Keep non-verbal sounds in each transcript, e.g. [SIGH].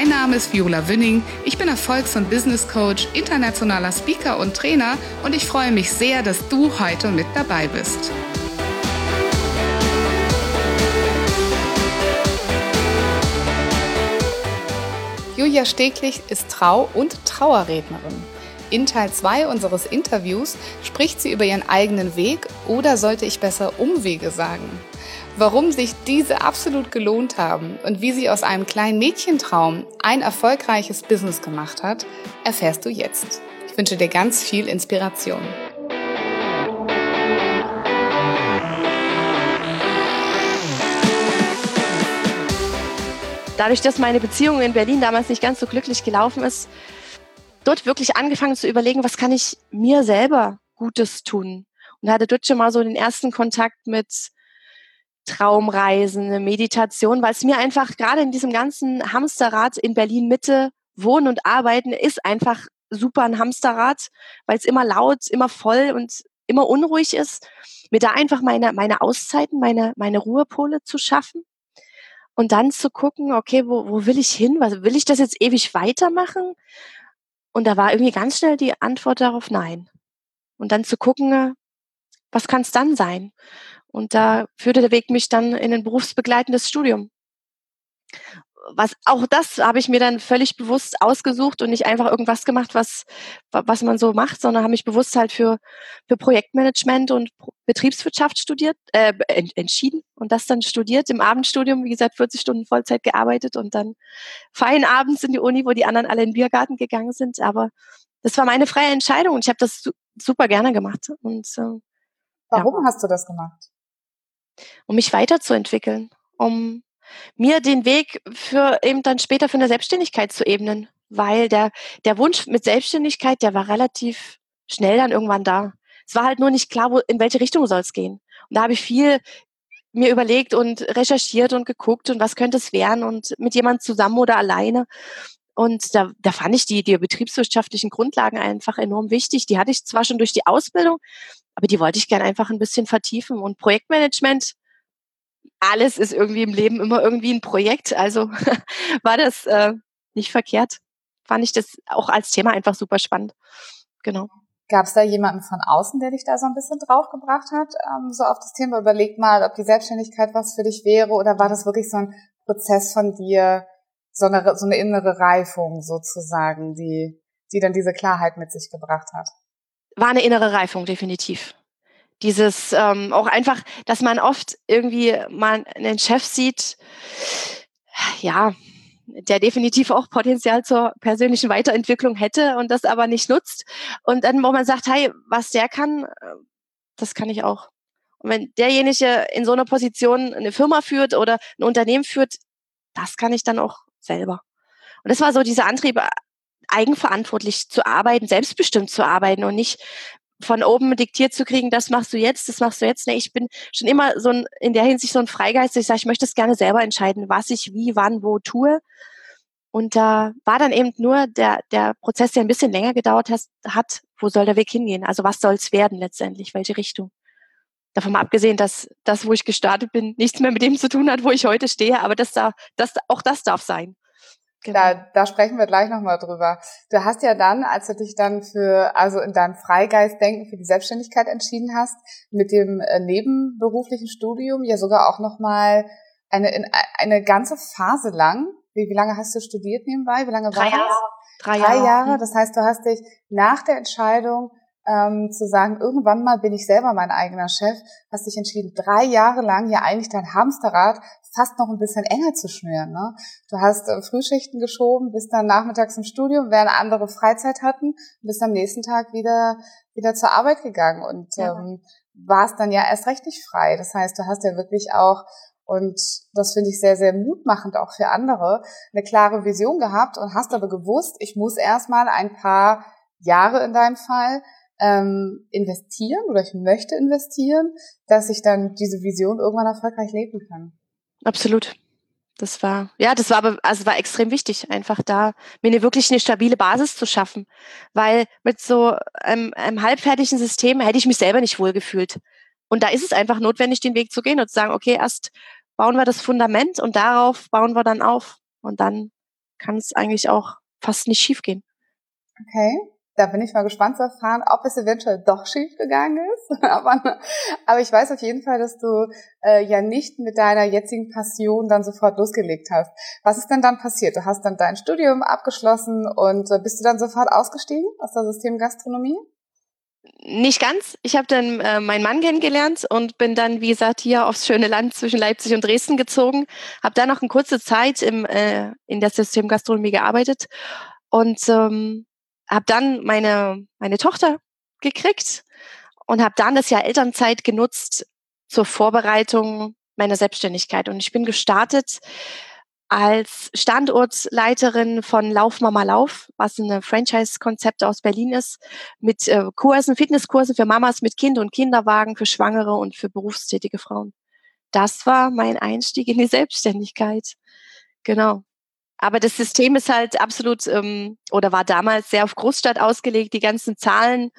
Mein Name ist Viola Wünning. Ich bin Erfolgs- und Business Coach, internationaler Speaker und Trainer und ich freue mich sehr, dass du heute mit dabei bist. Julia Steglich ist Trau- und Trauerrednerin. In Teil 2 unseres Interviews spricht sie über ihren eigenen Weg oder sollte ich besser Umwege sagen. Warum sich diese absolut gelohnt haben und wie sie aus einem kleinen Mädchentraum ein erfolgreiches Business gemacht hat, erfährst du jetzt. Ich wünsche dir ganz viel Inspiration. Dadurch, dass meine Beziehung in Berlin damals nicht ganz so glücklich gelaufen ist, dort wirklich angefangen zu überlegen, was kann ich mir selber Gutes tun. Und hatte dort schon mal so den ersten Kontakt mit Traumreisen, eine Meditation, weil es mir einfach gerade in diesem ganzen Hamsterrad in Berlin Mitte wohnen und arbeiten ist einfach super ein Hamsterrad, weil es immer laut, immer voll und immer unruhig ist, mir da einfach meine, meine Auszeiten, meine, meine Ruhepole zu schaffen und dann zu gucken, okay, wo, wo will ich hin? Was, will ich das jetzt ewig weitermachen? Und da war irgendwie ganz schnell die Antwort darauf nein. Und dann zu gucken, was kann es dann sein? Und da führte der Weg mich dann in ein berufsbegleitendes Studium. Was, auch das habe ich mir dann völlig bewusst ausgesucht und nicht einfach irgendwas gemacht, was, was man so macht, sondern habe mich bewusst halt für, für Projektmanagement und Betriebswirtschaft studiert, äh, entschieden und das dann studiert. Im Abendstudium, wie gesagt, 40 Stunden Vollzeit gearbeitet und dann fein abends in die Uni, wo die anderen alle in den Biergarten gegangen sind. Aber das war meine freie Entscheidung und ich habe das super gerne gemacht. Und, äh, Warum ja. hast du das gemacht? Um mich weiterzuentwickeln, um mir den Weg für eben dann später für eine Selbstständigkeit zu ebnen, weil der, der Wunsch mit Selbstständigkeit, der war relativ schnell dann irgendwann da. Es war halt nur nicht klar, wo, in welche Richtung soll es gehen. Und da habe ich viel mir überlegt und recherchiert und geguckt und was könnte es werden und mit jemand zusammen oder alleine. Und da, da fand ich die, die betriebswirtschaftlichen Grundlagen einfach enorm wichtig. Die hatte ich zwar schon durch die Ausbildung, aber die wollte ich gerne einfach ein bisschen vertiefen. Und Projektmanagement, alles ist irgendwie im Leben immer irgendwie ein Projekt. Also [LAUGHS] war das äh, nicht verkehrt. Fand ich das auch als Thema einfach super spannend. Genau. Gab es da jemanden von außen, der dich da so ein bisschen draufgebracht hat, ähm, so auf das Thema? Überleg mal, ob die Selbstständigkeit was für dich wäre oder war das wirklich so ein Prozess von dir, so eine, so eine innere Reifung sozusagen, die, die dann diese Klarheit mit sich gebracht hat? war eine innere Reifung, definitiv. Dieses ähm, auch einfach, dass man oft irgendwie mal einen Chef sieht, ja, der definitiv auch Potenzial zur persönlichen Weiterentwicklung hätte und das aber nicht nutzt. Und dann, wo man sagt, hey, was der kann, äh, das kann ich auch. Und wenn derjenige in so einer Position eine Firma führt oder ein Unternehmen führt, das kann ich dann auch selber. Und das war so dieser Antrieb, eigenverantwortlich zu arbeiten, selbstbestimmt zu arbeiten und nicht von oben diktiert zu kriegen, das machst du jetzt, das machst du jetzt. Nee, ich bin schon immer so ein, in der Hinsicht so ein Freigeist, ich sage, ich möchte es gerne selber entscheiden, was ich wie, wann, wo tue. Und da war dann eben nur der, der Prozess, der ein bisschen länger gedauert hat, wo soll der Weg hingehen? Also was soll es werden letztendlich? Welche Richtung? Davon mal abgesehen, dass das, wo ich gestartet bin, nichts mehr mit dem zu tun hat, wo ich heute stehe, aber das, da, das, auch das darf sein. Genau. Da, da sprechen wir gleich nochmal drüber. Du hast ja dann, als du dich dann für, also in deinem Freigeistdenken für die Selbstständigkeit entschieden hast, mit dem äh, nebenberuflichen Studium ja sogar auch nochmal eine, in, eine ganze Phase lang, wie, wie lange hast du studiert nebenbei? Wie lange Drei war Jahre. das? Drei, Drei Jahre. Jahre. Das heißt, du hast dich nach der Entscheidung ähm, zu sagen, irgendwann mal bin ich selber mein eigener Chef, hast dich entschieden, drei Jahre lang ja eigentlich dein Hamsterrad fast noch ein bisschen enger zu schnüren. Ne? Du hast äh, Frühschichten geschoben, bist dann nachmittags im Studium, während andere Freizeit hatten, bist am nächsten Tag wieder wieder zur Arbeit gegangen und ja. ähm, warst dann ja erst recht nicht frei. Das heißt, du hast ja wirklich auch Und das finde ich sehr, sehr mutmachend auch für andere. Eine klare Vision gehabt und hast aber gewusst, ich muss erstmal ein paar Jahre in deinem Fall ähm, investieren oder ich möchte investieren, dass ich dann diese Vision irgendwann erfolgreich leben kann. Absolut. Das war, ja, das war aber, also war extrem wichtig, einfach da mir eine wirklich eine stabile Basis zu schaffen. Weil mit so einem, einem halbfertigen System hätte ich mich selber nicht wohlgefühlt. Und da ist es einfach notwendig, den Weg zu gehen und zu sagen, okay, erst bauen wir das Fundament und darauf bauen wir dann auf. Und dann kann es eigentlich auch fast nicht schiefgehen. Okay. Da bin ich mal gespannt zu erfahren, ob es eventuell doch schief gegangen ist. [LAUGHS] aber, aber ich weiß auf jeden Fall, dass du äh, ja nicht mit deiner jetzigen Passion dann sofort losgelegt hast. Was ist denn dann passiert? Du hast dann dein Studium abgeschlossen und äh, bist du dann sofort ausgestiegen aus der Systemgastronomie? Nicht ganz. Ich habe dann äh, meinen Mann kennengelernt und bin dann, wie gesagt, hier aufs schöne Land zwischen Leipzig und Dresden gezogen. Habe dann noch eine kurze Zeit im, äh, in der Systemgastronomie gearbeitet und ähm, habe dann meine, meine Tochter gekriegt und habe dann das Jahr Elternzeit genutzt zur Vorbereitung meiner Selbstständigkeit. Und ich bin gestartet als Standortleiterin von Lauf Mama Lauf, was ein Franchise-Konzept aus Berlin ist, mit äh, Kursen, Fitnesskursen für Mamas mit Kind und Kinderwagen, für Schwangere und für berufstätige Frauen. Das war mein Einstieg in die Selbstständigkeit. Genau. Aber das System ist halt absolut ähm, oder war damals sehr auf Großstadt ausgelegt. Die ganzen Zahlen,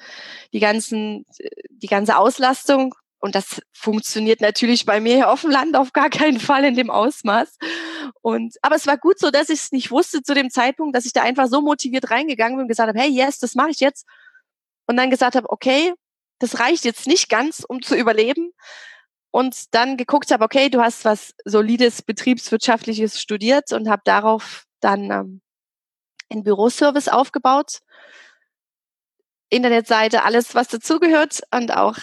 die ganzen, die ganze Auslastung und das funktioniert natürlich bei mir hier auf dem Land auf gar keinen Fall in dem Ausmaß. Und aber es war gut so, dass ich es nicht wusste zu dem Zeitpunkt, dass ich da einfach so motiviert reingegangen bin und gesagt habe, hey, yes, das mache ich jetzt. Und dann gesagt habe, okay, das reicht jetzt nicht ganz, um zu überleben und dann geguckt habe, okay, du hast was solides betriebswirtschaftliches studiert und habe darauf dann ähm, einen Büroservice aufgebaut, Internetseite, alles was dazugehört und auch,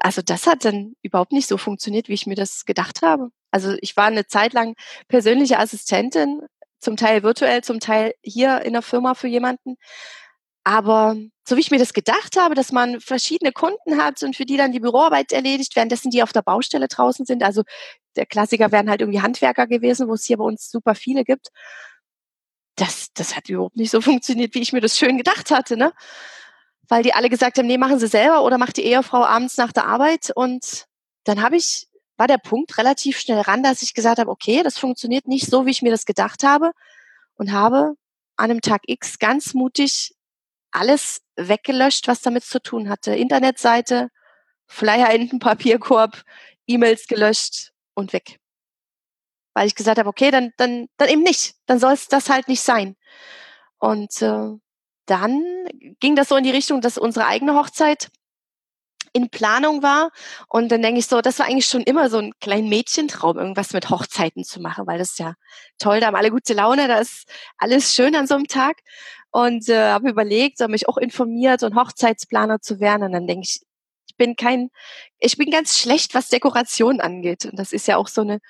also das hat dann überhaupt nicht so funktioniert, wie ich mir das gedacht habe. Also ich war eine Zeit lang persönliche Assistentin, zum Teil virtuell, zum Teil hier in der Firma für jemanden aber so wie ich mir das gedacht habe, dass man verschiedene Kunden hat und für die dann die Büroarbeit erledigt, währenddessen die auf der Baustelle draußen sind. Also der Klassiker wären halt irgendwie Handwerker gewesen, wo es hier bei uns super viele gibt. Das, das hat überhaupt nicht so [LAUGHS] funktioniert, wie ich mir das schön gedacht hatte, ne? Weil die alle gesagt haben, nee, machen Sie selber oder macht die Ehefrau abends nach der Arbeit. Und dann habe ich, war der Punkt relativ schnell ran, dass ich gesagt habe, okay, das funktioniert nicht so, wie ich mir das gedacht habe. Und habe an einem Tag X ganz mutig alles weggelöscht, was damit zu tun hatte. Internetseite, Flyer in den Papierkorb, E-Mails gelöscht und weg. Weil ich gesagt habe, okay, dann, dann, dann eben nicht. Dann soll es das halt nicht sein. Und äh, dann ging das so in die Richtung, dass unsere eigene Hochzeit in Planung war. Und dann denke ich so, das war eigentlich schon immer so ein kleiner Mädchentraum, irgendwas mit Hochzeiten zu machen, weil das ist ja toll, da haben alle gute Laune, da ist alles schön an so einem Tag und äh, habe überlegt, so mich auch informiert und Hochzeitsplaner zu werden. Und dann denke ich, ich bin kein, ich bin ganz schlecht, was Dekoration angeht. Und das ist ja auch so eine,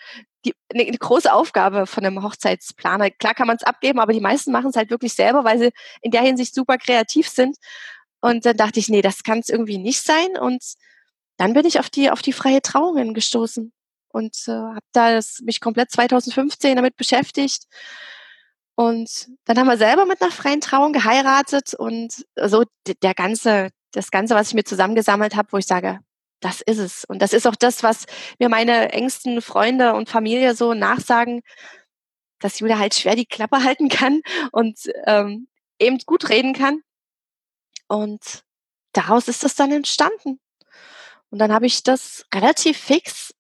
die, eine, große Aufgabe von einem Hochzeitsplaner. Klar kann man es abgeben, aber die meisten machen es halt wirklich selber, weil sie in der Hinsicht super kreativ sind. Und dann dachte ich, nee, das kann es irgendwie nicht sein. Und dann bin ich auf die auf die freie Trauung gestoßen und äh, habe da mich komplett 2015 damit beschäftigt und dann haben wir selber mit einer freien Trauung geheiratet und so der ganze, das Ganze, was ich mir zusammengesammelt habe, wo ich sage, das ist es. Und das ist auch das, was mir meine engsten Freunde und Familie so nachsagen, dass Julia halt schwer die Klappe [LAUGHS] halten kann und ähm, eben gut reden kann. Und daraus ist das dann entstanden. Und dann habe ich das relativ fix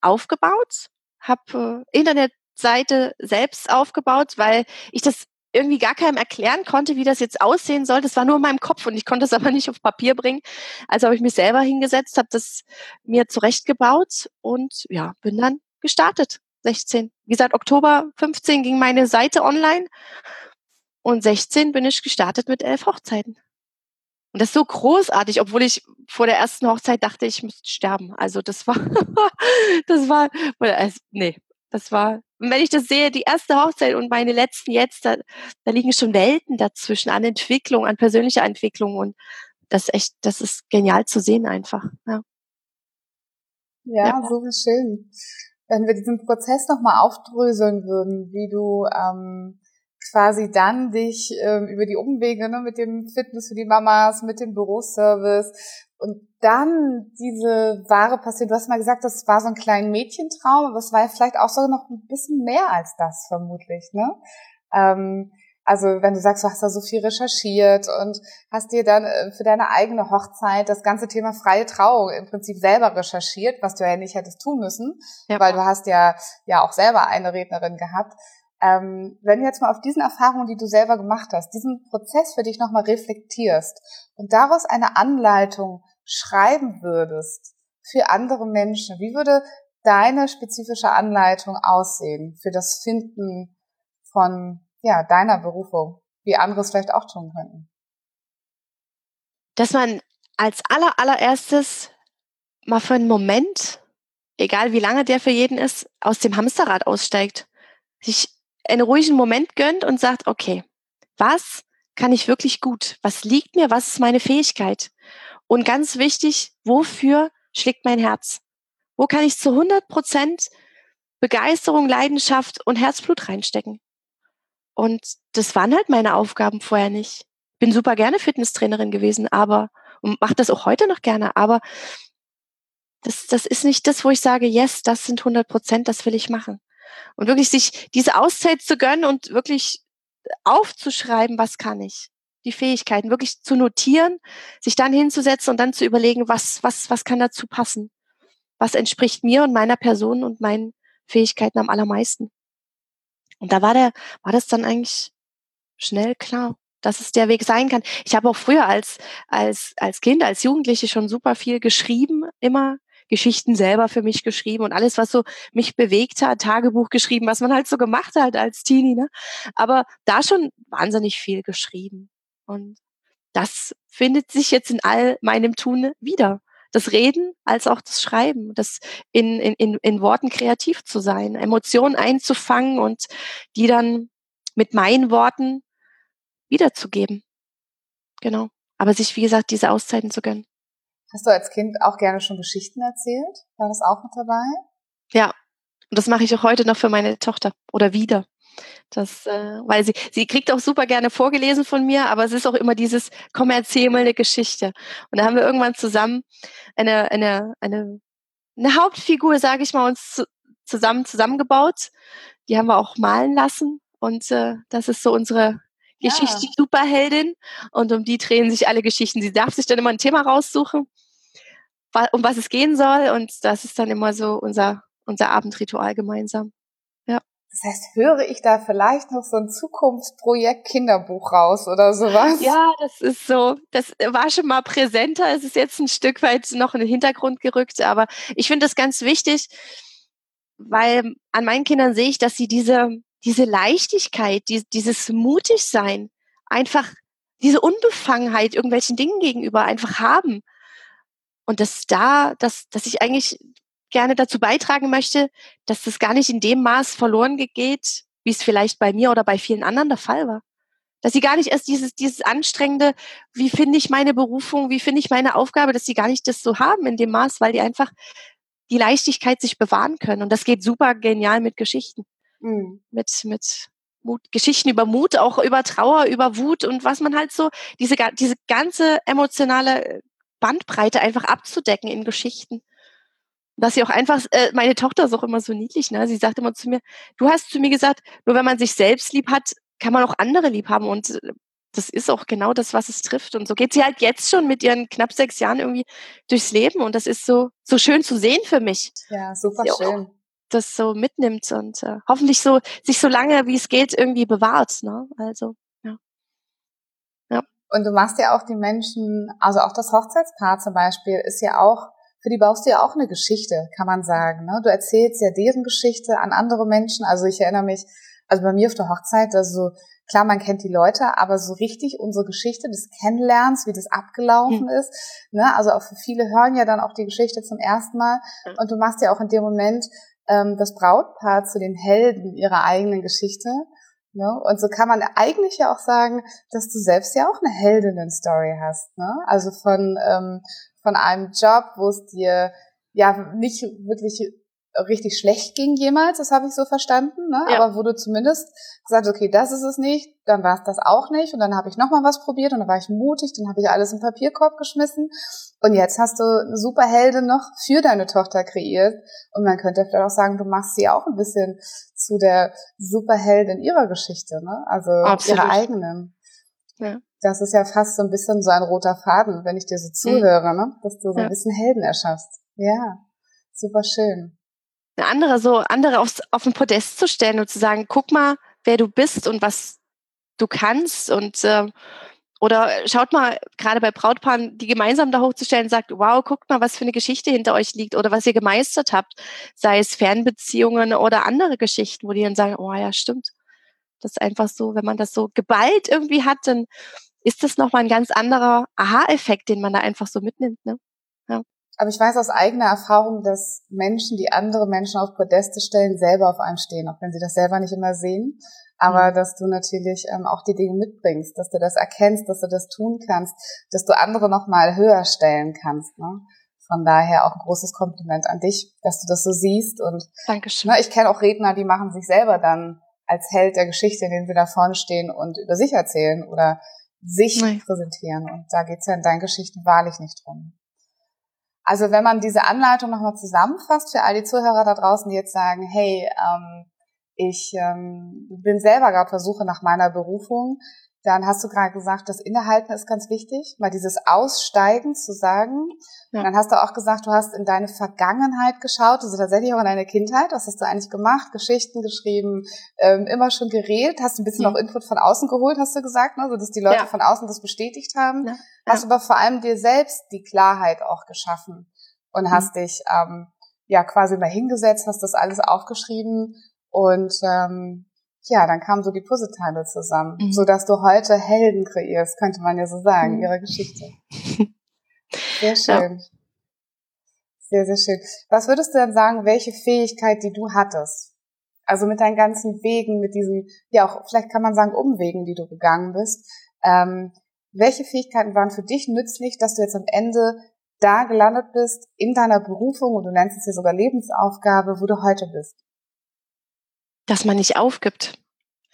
aufgebaut, habe äh, Internet Seite selbst aufgebaut, weil ich das irgendwie gar keinem erklären konnte, wie das jetzt aussehen soll. Das war nur in meinem Kopf und ich konnte es [LAUGHS] aber nicht auf Papier bringen. Also habe ich mich selber hingesetzt, habe das mir zurechtgebaut und ja, bin dann gestartet. 16. Wie gesagt, Oktober 15 ging meine Seite online und 16 bin ich gestartet mit elf Hochzeiten. Und das ist so großartig, obwohl ich vor der ersten Hochzeit dachte, ich müsste sterben. Also das war, [LAUGHS] das war, nee, das war, wenn ich das sehe, die erste Hochzeit und meine letzten jetzt, da, da liegen schon Welten dazwischen an Entwicklung, an persönlicher Entwicklung und das ist echt, das ist genial zu sehen einfach. Ja, ja, ja. so schön. wenn wir diesen Prozess nochmal aufdröseln würden, wie du ähm, quasi dann dich ähm, über die Umwege ne, mit dem Fitness für die Mamas, mit dem Büroservice und dann diese Ware passiert. Du hast mal gesagt, das war so ein kleiner Mädchentraum, aber es war ja vielleicht auch so noch ein bisschen mehr als das vermutlich. Ne? Ähm, also wenn du sagst, du hast da so viel recherchiert und hast dir dann äh, für deine eigene Hochzeit das ganze Thema freie Trauung im Prinzip selber recherchiert, was du ja nicht hättest tun müssen, ja. weil du hast ja ja auch selber eine Rednerin gehabt. Ähm, wenn du jetzt mal auf diesen Erfahrungen, die du selber gemacht hast, diesen Prozess für dich nochmal reflektierst und daraus eine Anleitung schreiben würdest für andere Menschen, wie würde deine spezifische Anleitung aussehen für das Finden von ja, deiner Berufung, wie andere es vielleicht auch tun könnten? Dass man als aller, allererstes mal für einen Moment, egal wie lange der für jeden ist, aus dem Hamsterrad aussteigt, sich einen ruhigen Moment gönnt und sagt, okay, was kann ich wirklich gut? Was liegt mir? Was ist meine Fähigkeit? Und ganz wichtig, wofür schlägt mein Herz? Wo kann ich zu 100 Prozent Begeisterung, Leidenschaft und Herzblut reinstecken? Und das waren halt meine Aufgaben vorher nicht. Bin super gerne Fitnesstrainerin gewesen, aber und mache das auch heute noch gerne, aber das, das ist nicht das, wo ich sage, yes, das sind 100 Prozent, das will ich machen. Und wirklich sich diese Auszeit zu gönnen und wirklich aufzuschreiben, was kann ich? Die Fähigkeiten wirklich zu notieren, sich dann hinzusetzen und dann zu überlegen, was, was, was kann dazu passen? Was entspricht mir und meiner Person und meinen Fähigkeiten am allermeisten? Und da war der, war das dann eigentlich schnell klar, dass es der Weg sein kann. Ich habe auch früher als, als, als Kind, als Jugendliche schon super viel geschrieben, immer Geschichten selber für mich geschrieben und alles, was so mich bewegt hat, Tagebuch geschrieben, was man halt so gemacht hat als Teenie, ne? Aber da schon wahnsinnig viel geschrieben. Und das findet sich jetzt in all meinem Tun wieder das Reden als auch das Schreiben, das in, in, in Worten kreativ zu sein, Emotionen einzufangen und die dann mit meinen Worten wiederzugeben. Genau. Aber sich, wie gesagt, diese Auszeiten zu gönnen. Hast du als Kind auch gerne schon Geschichten erzählt? War das auch mit dabei? Ja. Und das mache ich auch heute noch für meine Tochter oder wieder. Das, äh, weil sie, sie kriegt auch super gerne vorgelesen von mir, aber es ist auch immer dieses, komm, erzähl mal eine Geschichte. Und da haben wir irgendwann zusammen eine, eine, eine, eine Hauptfigur, sage ich mal, uns zu, zusammen zusammengebaut. Die haben wir auch malen lassen. Und äh, das ist so unsere ja. Geschichte Superheldin. Und um die drehen sich alle Geschichten. Sie darf sich dann immer ein Thema raussuchen, um was es gehen soll. Und das ist dann immer so unser, unser Abendritual gemeinsam. Das heißt, höre ich da vielleicht noch so ein Zukunftsprojekt Kinderbuch raus oder sowas? Ja, das ist so. Das war schon mal präsenter. Es ist jetzt ein Stück weit noch in den Hintergrund gerückt. Aber ich finde das ganz wichtig, weil an meinen Kindern sehe ich, dass sie diese, diese Leichtigkeit, die, dieses Mutigsein, einfach diese Unbefangenheit irgendwelchen Dingen gegenüber einfach haben. Und dass da, dass, dass ich eigentlich gerne dazu beitragen möchte, dass das gar nicht in dem Maß verloren geht, wie es vielleicht bei mir oder bei vielen anderen der Fall war. Dass sie gar nicht erst dieses, dieses anstrengende, wie finde ich meine Berufung, wie finde ich meine Aufgabe, dass sie gar nicht das so haben in dem Maß, weil die einfach die Leichtigkeit sich bewahren können. Und das geht super genial mit Geschichten. Mhm. Mit, mit Mut, Geschichten über Mut, auch über Trauer, über Wut und was man halt so, diese, diese ganze emotionale Bandbreite einfach abzudecken in Geschichten dass sie auch einfach, äh, meine Tochter ist auch immer so niedlich, ne? Sie sagt immer zu mir, du hast zu mir gesagt, nur wenn man sich selbst lieb hat, kann man auch andere lieb haben und äh, das ist auch genau das, was es trifft. Und so geht sie halt jetzt schon mit ihren knapp sechs Jahren irgendwie durchs Leben und das ist so, so schön zu sehen für mich. Ja, super schön. Das so mitnimmt und äh, hoffentlich so, sich so lange wie es geht irgendwie bewahrt, ne? Also. Und du machst ja auch die Menschen, also auch das Hochzeitspaar zum Beispiel ist ja auch für die baust du ja auch eine Geschichte, kann man sagen. Ne? Du erzählst ja deren Geschichte an andere Menschen. Also ich erinnere mich, also bei mir auf der Hochzeit, also klar, man kennt die Leute, aber so richtig unsere Geschichte des Kennenlernens, wie das abgelaufen mhm. ist, ne? also auch für viele hören ja dann auch die Geschichte zum ersten Mal und du machst ja auch in dem Moment ähm, das Brautpaar zu den Helden ihrer eigenen Geschichte. Ne? Und so kann man eigentlich ja auch sagen, dass du selbst ja auch eine Heldinnen-Story hast. Ne? Also von ähm, von einem Job, wo es dir ja nicht wirklich richtig schlecht ging jemals, das habe ich so verstanden, ne? Ja. aber wo du zumindest gesagt hast, okay, das ist es nicht, dann war es das auch nicht und dann habe ich nochmal was probiert und dann war ich mutig, dann habe ich alles im Papierkorb geschmissen und jetzt hast du eine super Heldin noch für deine Tochter kreiert und man könnte vielleicht auch sagen, du machst sie auch ein bisschen zu der Superheldin ihrer Geschichte, ne? also Absolut. ihrer eigenen. Ja. Das ist ja fast so ein bisschen so ein roter Faden, wenn ich dir so mhm. zuhöre, mhm. ne? dass du so ein bisschen Helden erschaffst. Ja, super schön eine andere so andere aufs, auf den Podest zu stellen und zu sagen, guck mal, wer du bist und was du kannst und äh, oder schaut mal, gerade bei Brautpaaren, die gemeinsam da hochzustellen, sagt, wow, guckt mal, was für eine Geschichte hinter euch liegt oder was ihr gemeistert habt, sei es Fernbeziehungen oder andere Geschichten, wo die dann sagen, oh ja, stimmt. Das ist einfach so, wenn man das so geballt irgendwie hat, dann ist das nochmal ein ganz anderer Aha-Effekt, den man da einfach so mitnimmt. Ne? Aber ich weiß aus eigener Erfahrung, dass Menschen, die andere Menschen auf Podeste stellen, selber auf einem stehen, auch wenn sie das selber nicht immer sehen. Aber mhm. dass du natürlich ähm, auch die Dinge mitbringst, dass du das erkennst, dass du das tun kannst, dass du andere noch mal höher stellen kannst. Ne? Von daher auch ein großes Kompliment an dich, dass du das so siehst. Und Dankeschön. Ne, ich kenne auch Redner, die machen sich selber dann als Held der Geschichte, in denen sie da vorne stehen und über sich erzählen oder sich Nein. präsentieren. Und da geht's ja in deinen Geschichten wahrlich nicht drum. Also wenn man diese Anleitung nochmal zusammenfasst für all die Zuhörer da draußen, die jetzt sagen, hey, ähm, ich ähm, bin selber gerade Versuche nach meiner Berufung, dann hast du gerade gesagt, das Innehalten ist ganz wichtig, mal dieses Aussteigen zu sagen. Ja. dann hast du auch gesagt, du hast in deine Vergangenheit geschaut, also tatsächlich auch in deine Kindheit. Was hast du eigentlich gemacht? Geschichten geschrieben, ähm, immer schon geredet, hast ein bisschen mhm. auch Input von außen geholt, hast du gesagt, ne? so dass die Leute ja. von außen das bestätigt haben. Ja. Hast aber vor allem dir selbst die Klarheit auch geschaffen und mhm. hast dich ähm, ja quasi mal hingesetzt, hast das alles aufgeschrieben und ähm, ja, dann kamen so die Puzzleteile zusammen, mhm. so dass du heute Helden kreierst, könnte man ja so sagen, mhm. ihre Geschichte. [LAUGHS] Sehr schön. Ja. Sehr, sehr schön. Was würdest du denn sagen, welche Fähigkeit, die du hattest? Also mit deinen ganzen Wegen, mit diesen, ja auch, vielleicht kann man sagen, Umwegen, die du gegangen bist. Ähm, welche Fähigkeiten waren für dich nützlich, dass du jetzt am Ende da gelandet bist, in deiner Berufung, und du nennst es ja sogar Lebensaufgabe, wo du heute bist? dass man nicht aufgibt,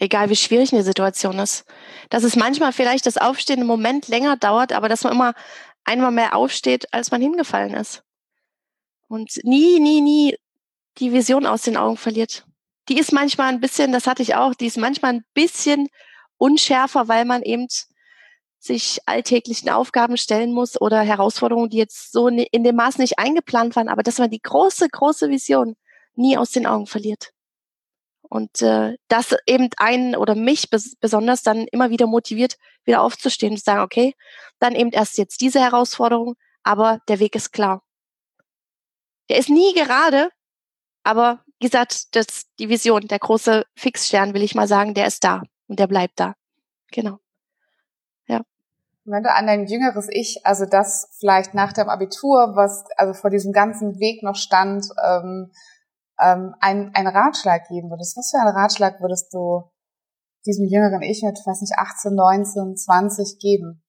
egal wie schwierig eine Situation ist. Dass es manchmal vielleicht das Aufstehen im Moment länger dauert, aber dass man immer einmal mehr aufsteht, als man hingefallen ist. Und nie, nie, nie die Vision aus den Augen verliert. Die ist manchmal ein bisschen, das hatte ich auch, die ist manchmal ein bisschen unschärfer, weil man eben sich alltäglichen Aufgaben stellen muss oder Herausforderungen, die jetzt so in dem Maß nicht eingeplant waren, aber dass man die große, große Vision nie aus den Augen verliert. Und äh, das eben einen oder mich bes besonders dann immer wieder motiviert, wieder aufzustehen und zu sagen, okay, dann eben erst jetzt diese Herausforderung, aber der Weg ist klar. Der ist nie gerade, aber wie gesagt, das, die Vision, der große Fixstern, will ich mal sagen, der ist da und der bleibt da. Genau. Ja. Wenn du an dein jüngeres Ich, also das vielleicht nach dem Abitur, was also vor diesem ganzen Weg noch stand, ähm, ähm, einen, einen Ratschlag geben würdest, was für einen Ratschlag würdest du diesem jüngeren Ich mit, weiß nicht, 18, 19, 20 geben?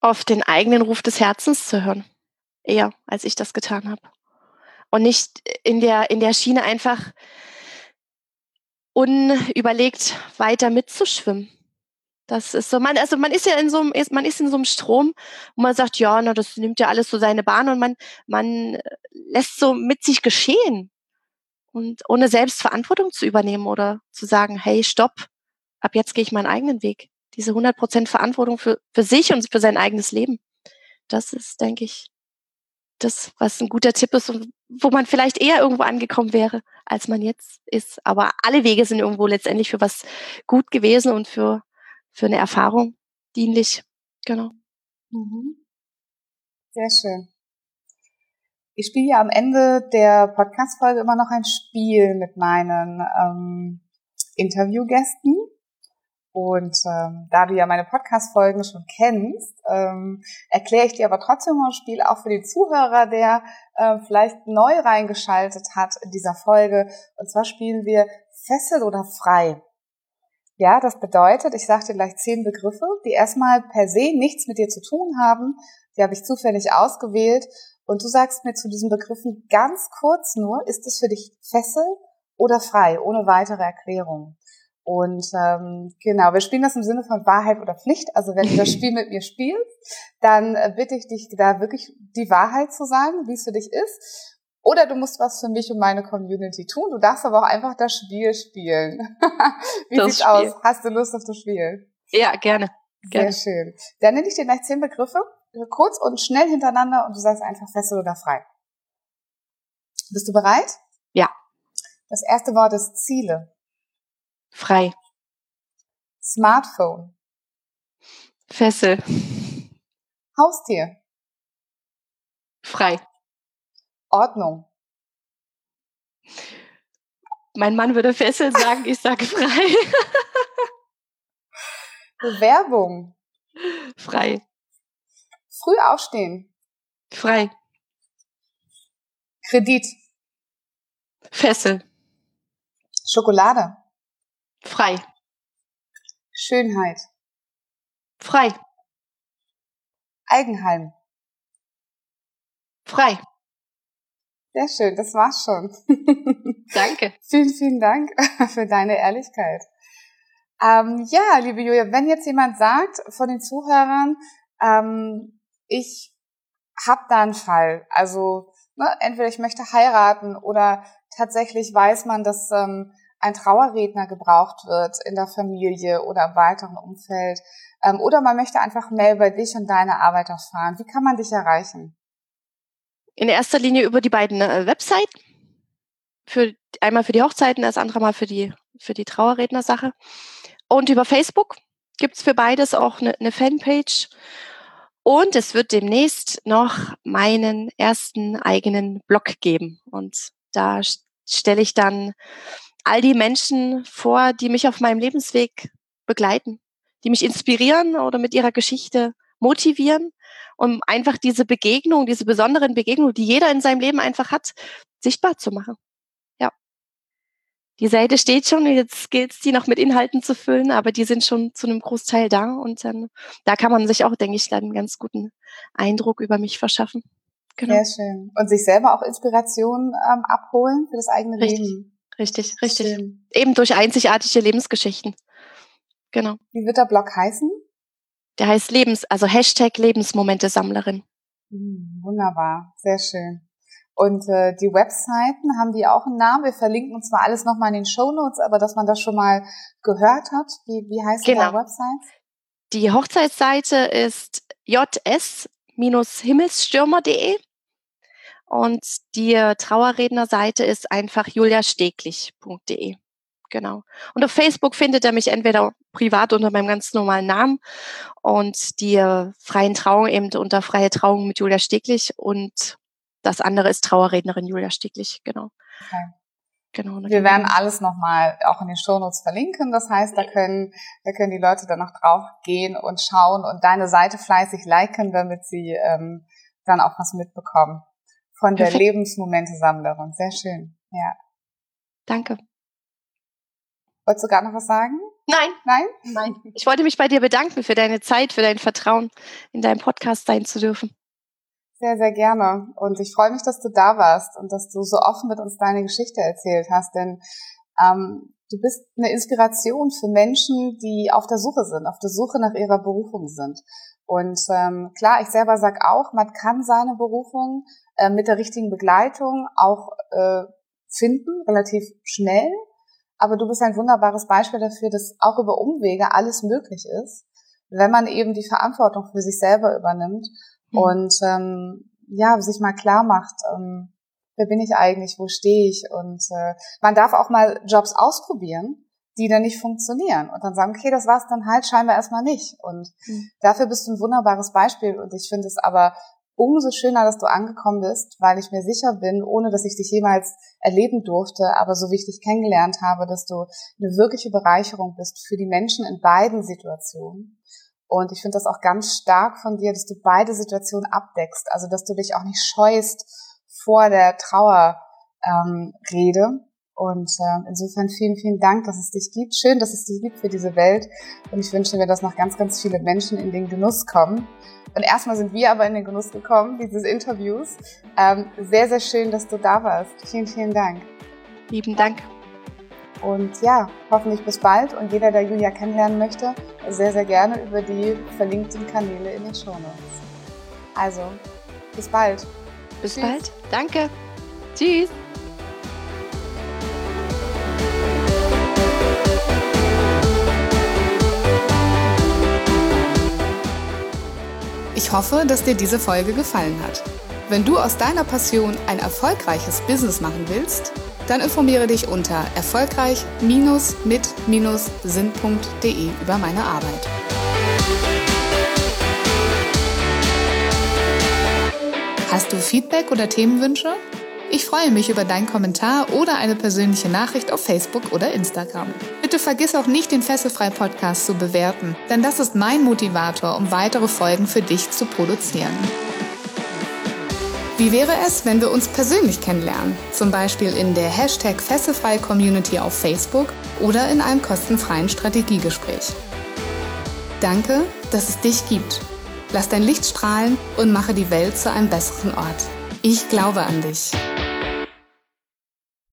Auf den eigenen Ruf des Herzens zu hören. Eher, als ich das getan habe. Und nicht in der, in der Schiene einfach unüberlegt weiter mitzuschwimmen. Das ist so, man, also man ist ja in so einem, man ist in so einem Strom, wo man sagt, ja, na, das nimmt ja alles so seine Bahn und man, man lässt so mit sich geschehen. Und ohne selbst Verantwortung zu übernehmen oder zu sagen, hey, stopp, ab jetzt gehe ich meinen eigenen Weg. Diese 100% Verantwortung für, für sich und für sein eigenes Leben. Das ist, denke ich, das, was ein guter Tipp ist und wo man vielleicht eher irgendwo angekommen wäre, als man jetzt ist. Aber alle Wege sind irgendwo letztendlich für was gut gewesen und für für eine Erfahrung dienlich. Genau. Mhm. Sehr schön. Ich spiele ja am Ende der Podcast-Folge immer noch ein Spiel mit meinen ähm, Interviewgästen. Und ähm, da du ja meine Podcast-Folgen schon kennst, ähm, erkläre ich dir aber trotzdem mal ein Spiel auch für den Zuhörer, der äh, vielleicht neu reingeschaltet hat in dieser Folge. Und zwar spielen wir Fessel oder Frei. Ja, das bedeutet, ich sage dir gleich zehn Begriffe, die erstmal per se nichts mit dir zu tun haben. Die habe ich zufällig ausgewählt Und du sagst mir zu diesen Begriffen ganz kurz nur, ist es für dich Fessel oder frei, ohne weitere Erklärung? Und ähm, genau, wir spielen das im Sinne von Wahrheit oder Pflicht. Also wenn du das Spiel mit mir spielst, dann äh, bitte ich dich da wirklich die Wahrheit zu sagen, wie es für dich ist. Oder du musst was für mich und meine Community tun. Du darfst aber auch einfach das Spiel spielen. [LAUGHS] wie das sieht's Spiel. aus? Hast du Lust auf das Spiel? Ja, gerne. gerne. Sehr schön. Dann nenne ich dir gleich zehn Begriffe, kurz und schnell hintereinander und du sagst einfach fessel oder frei. Bist du bereit? Ja. Das erste Wort ist Ziele. Frei. Smartphone. Fessel. Haustier. Frei. Ordnung. Mein Mann würde Fessel sagen, ich sage frei. Bewerbung. Frei. Früh aufstehen. Frei. Kredit. Fessel. Schokolade. Frei. Schönheit. Frei. Eigenheim. Frei. Sehr schön, das war's schon. [LAUGHS] Danke. vielen, vielen Dank [LAUGHS] für deine Ehrlichkeit. Ähm, ja, liebe Julia, wenn jetzt jemand sagt von den Zuhörern, ähm, ich habe da einen Fall, also ne, entweder ich möchte heiraten oder tatsächlich weiß man, dass ähm, ein Trauerredner gebraucht wird in der Familie oder im weiteren Umfeld. Ähm, oder man möchte einfach mehr über dich und deine Arbeit erfahren. Wie kann man dich erreichen? In erster Linie über die beiden äh, Websites. Für, einmal für die Hochzeiten, das andere mal für die, für die Trauerrednersache. Und über Facebook gibt's für beides auch eine, eine Fanpage. Und es wird demnächst noch meinen ersten eigenen Blog geben. Und da stelle ich dann all die Menschen vor, die mich auf meinem Lebensweg begleiten, die mich inspirieren oder mit ihrer Geschichte motivieren, um einfach diese Begegnung, diese besonderen Begegnungen, die jeder in seinem Leben einfach hat, sichtbar zu machen. Ja. Die Seite steht schon, jetzt gilt es, die noch mit Inhalten zu füllen, aber die sind schon zu einem Großteil da und dann, da kann man sich auch, denke ich, dann einen ganz guten Eindruck über mich verschaffen. Genau. Sehr schön. Und sich selber auch Inspiration ähm, abholen für das eigene Richtig. Leben. Richtig, richtig. Schön. Eben durch einzigartige Lebensgeschichten. Genau. Wie wird der Blog heißen? Der heißt Lebens, also Hashtag Lebensmomente-Sammlerin. Hm, wunderbar, sehr schön. Und äh, die Webseiten, haben die auch einen Namen? Wir verlinken uns zwar alles nochmal in den Show Notes, aber dass man das schon mal gehört hat. Wie, wie heißt genau. die Website? Die Hochzeitsseite ist js-himmelsstürmer.de und die Trauerrednerseite ist einfach juliasteglich.de. Genau. Und auf Facebook findet er mich entweder privat unter meinem ganz normalen Namen und die freien Trauungen eben unter freie Trauung mit Julia Steglich und das andere ist Trauerrednerin Julia Steglich, genau. Okay. Genau, wir werden alles nochmal auch in den Shownotes verlinken. Das heißt, da können, da können die Leute dann noch drauf gehen und schauen und deine Seite fleißig liken, damit sie ähm, dann auch was mitbekommen von der Lebensmomente-Sammlerin. Sehr schön. Ja. Danke. Wolltest du gar noch was sagen? Nein. Nein? Nein. Ich wollte mich bei dir bedanken für deine Zeit, für dein Vertrauen, in deinem Podcast sein zu dürfen. Sehr, sehr gerne. Und ich freue mich, dass du da warst und dass du so offen mit uns deine Geschichte erzählt hast, denn ähm, du bist eine Inspiration für Menschen, die auf der Suche sind, auf der Suche nach ihrer Berufung sind. Und ähm, klar, ich selber sag auch, man kann seine Berufung äh, mit der richtigen Begleitung auch äh, finden, relativ schnell. Aber du bist ein wunderbares Beispiel dafür, dass auch über Umwege alles möglich ist, wenn man eben die Verantwortung für sich selber übernimmt mhm. und ähm, ja, sich mal klar macht, ähm, wer bin ich eigentlich, wo stehe ich und äh, man darf auch mal Jobs ausprobieren, die dann nicht funktionieren und dann sagen, okay, das war's dann halt scheinbar erstmal nicht und mhm. dafür bist du ein wunderbares Beispiel und ich finde es aber umso schöner, dass du angekommen bist, weil ich mir sicher bin, ohne dass ich dich jemals erleben durfte, aber so wie ich dich kennengelernt habe, dass du eine wirkliche Bereicherung bist für die Menschen in beiden Situationen. Und ich finde das auch ganz stark von dir, dass du beide Situationen abdeckst, also dass du dich auch nicht scheust vor der Trauerrede, ähm, Und äh, insofern vielen, vielen Dank, dass es dich gibt. Schön, dass es dich gibt für diese Welt. Und ich wünsche mir, dass noch ganz, ganz viele Menschen in den Genuss kommen. Und erstmal sind wir aber in den Genuss gekommen, dieses Interviews. Ähm, sehr, sehr schön, dass du da warst. Vielen, vielen Dank. Lieben Dank. Und ja, hoffentlich bis bald. Und jeder, der Julia kennenlernen möchte, sehr, sehr gerne über die verlinkten Kanäle in den Show Notes. Also, bis bald. Bis Tschüss. bald. Danke. Tschüss. Ich hoffe, dass dir diese Folge gefallen hat. Wenn du aus deiner Passion ein erfolgreiches Business machen willst, dann informiere dich unter erfolgreich-mit-sinn.de über meine Arbeit. Hast du Feedback oder Themenwünsche? Ich freue mich über deinen Kommentar oder eine persönliche Nachricht auf Facebook oder Instagram. Bitte vergiss auch nicht, den Fesselfrei Podcast zu bewerten, denn das ist mein Motivator, um weitere Folgen für dich zu produzieren. Wie wäre es, wenn wir uns persönlich kennenlernen? Zum Beispiel in der Hashtag Fesselfrei Community auf Facebook oder in einem kostenfreien Strategiegespräch. Danke, dass es dich gibt. Lass dein Licht strahlen und mache die Welt zu einem besseren Ort. Ich glaube an dich.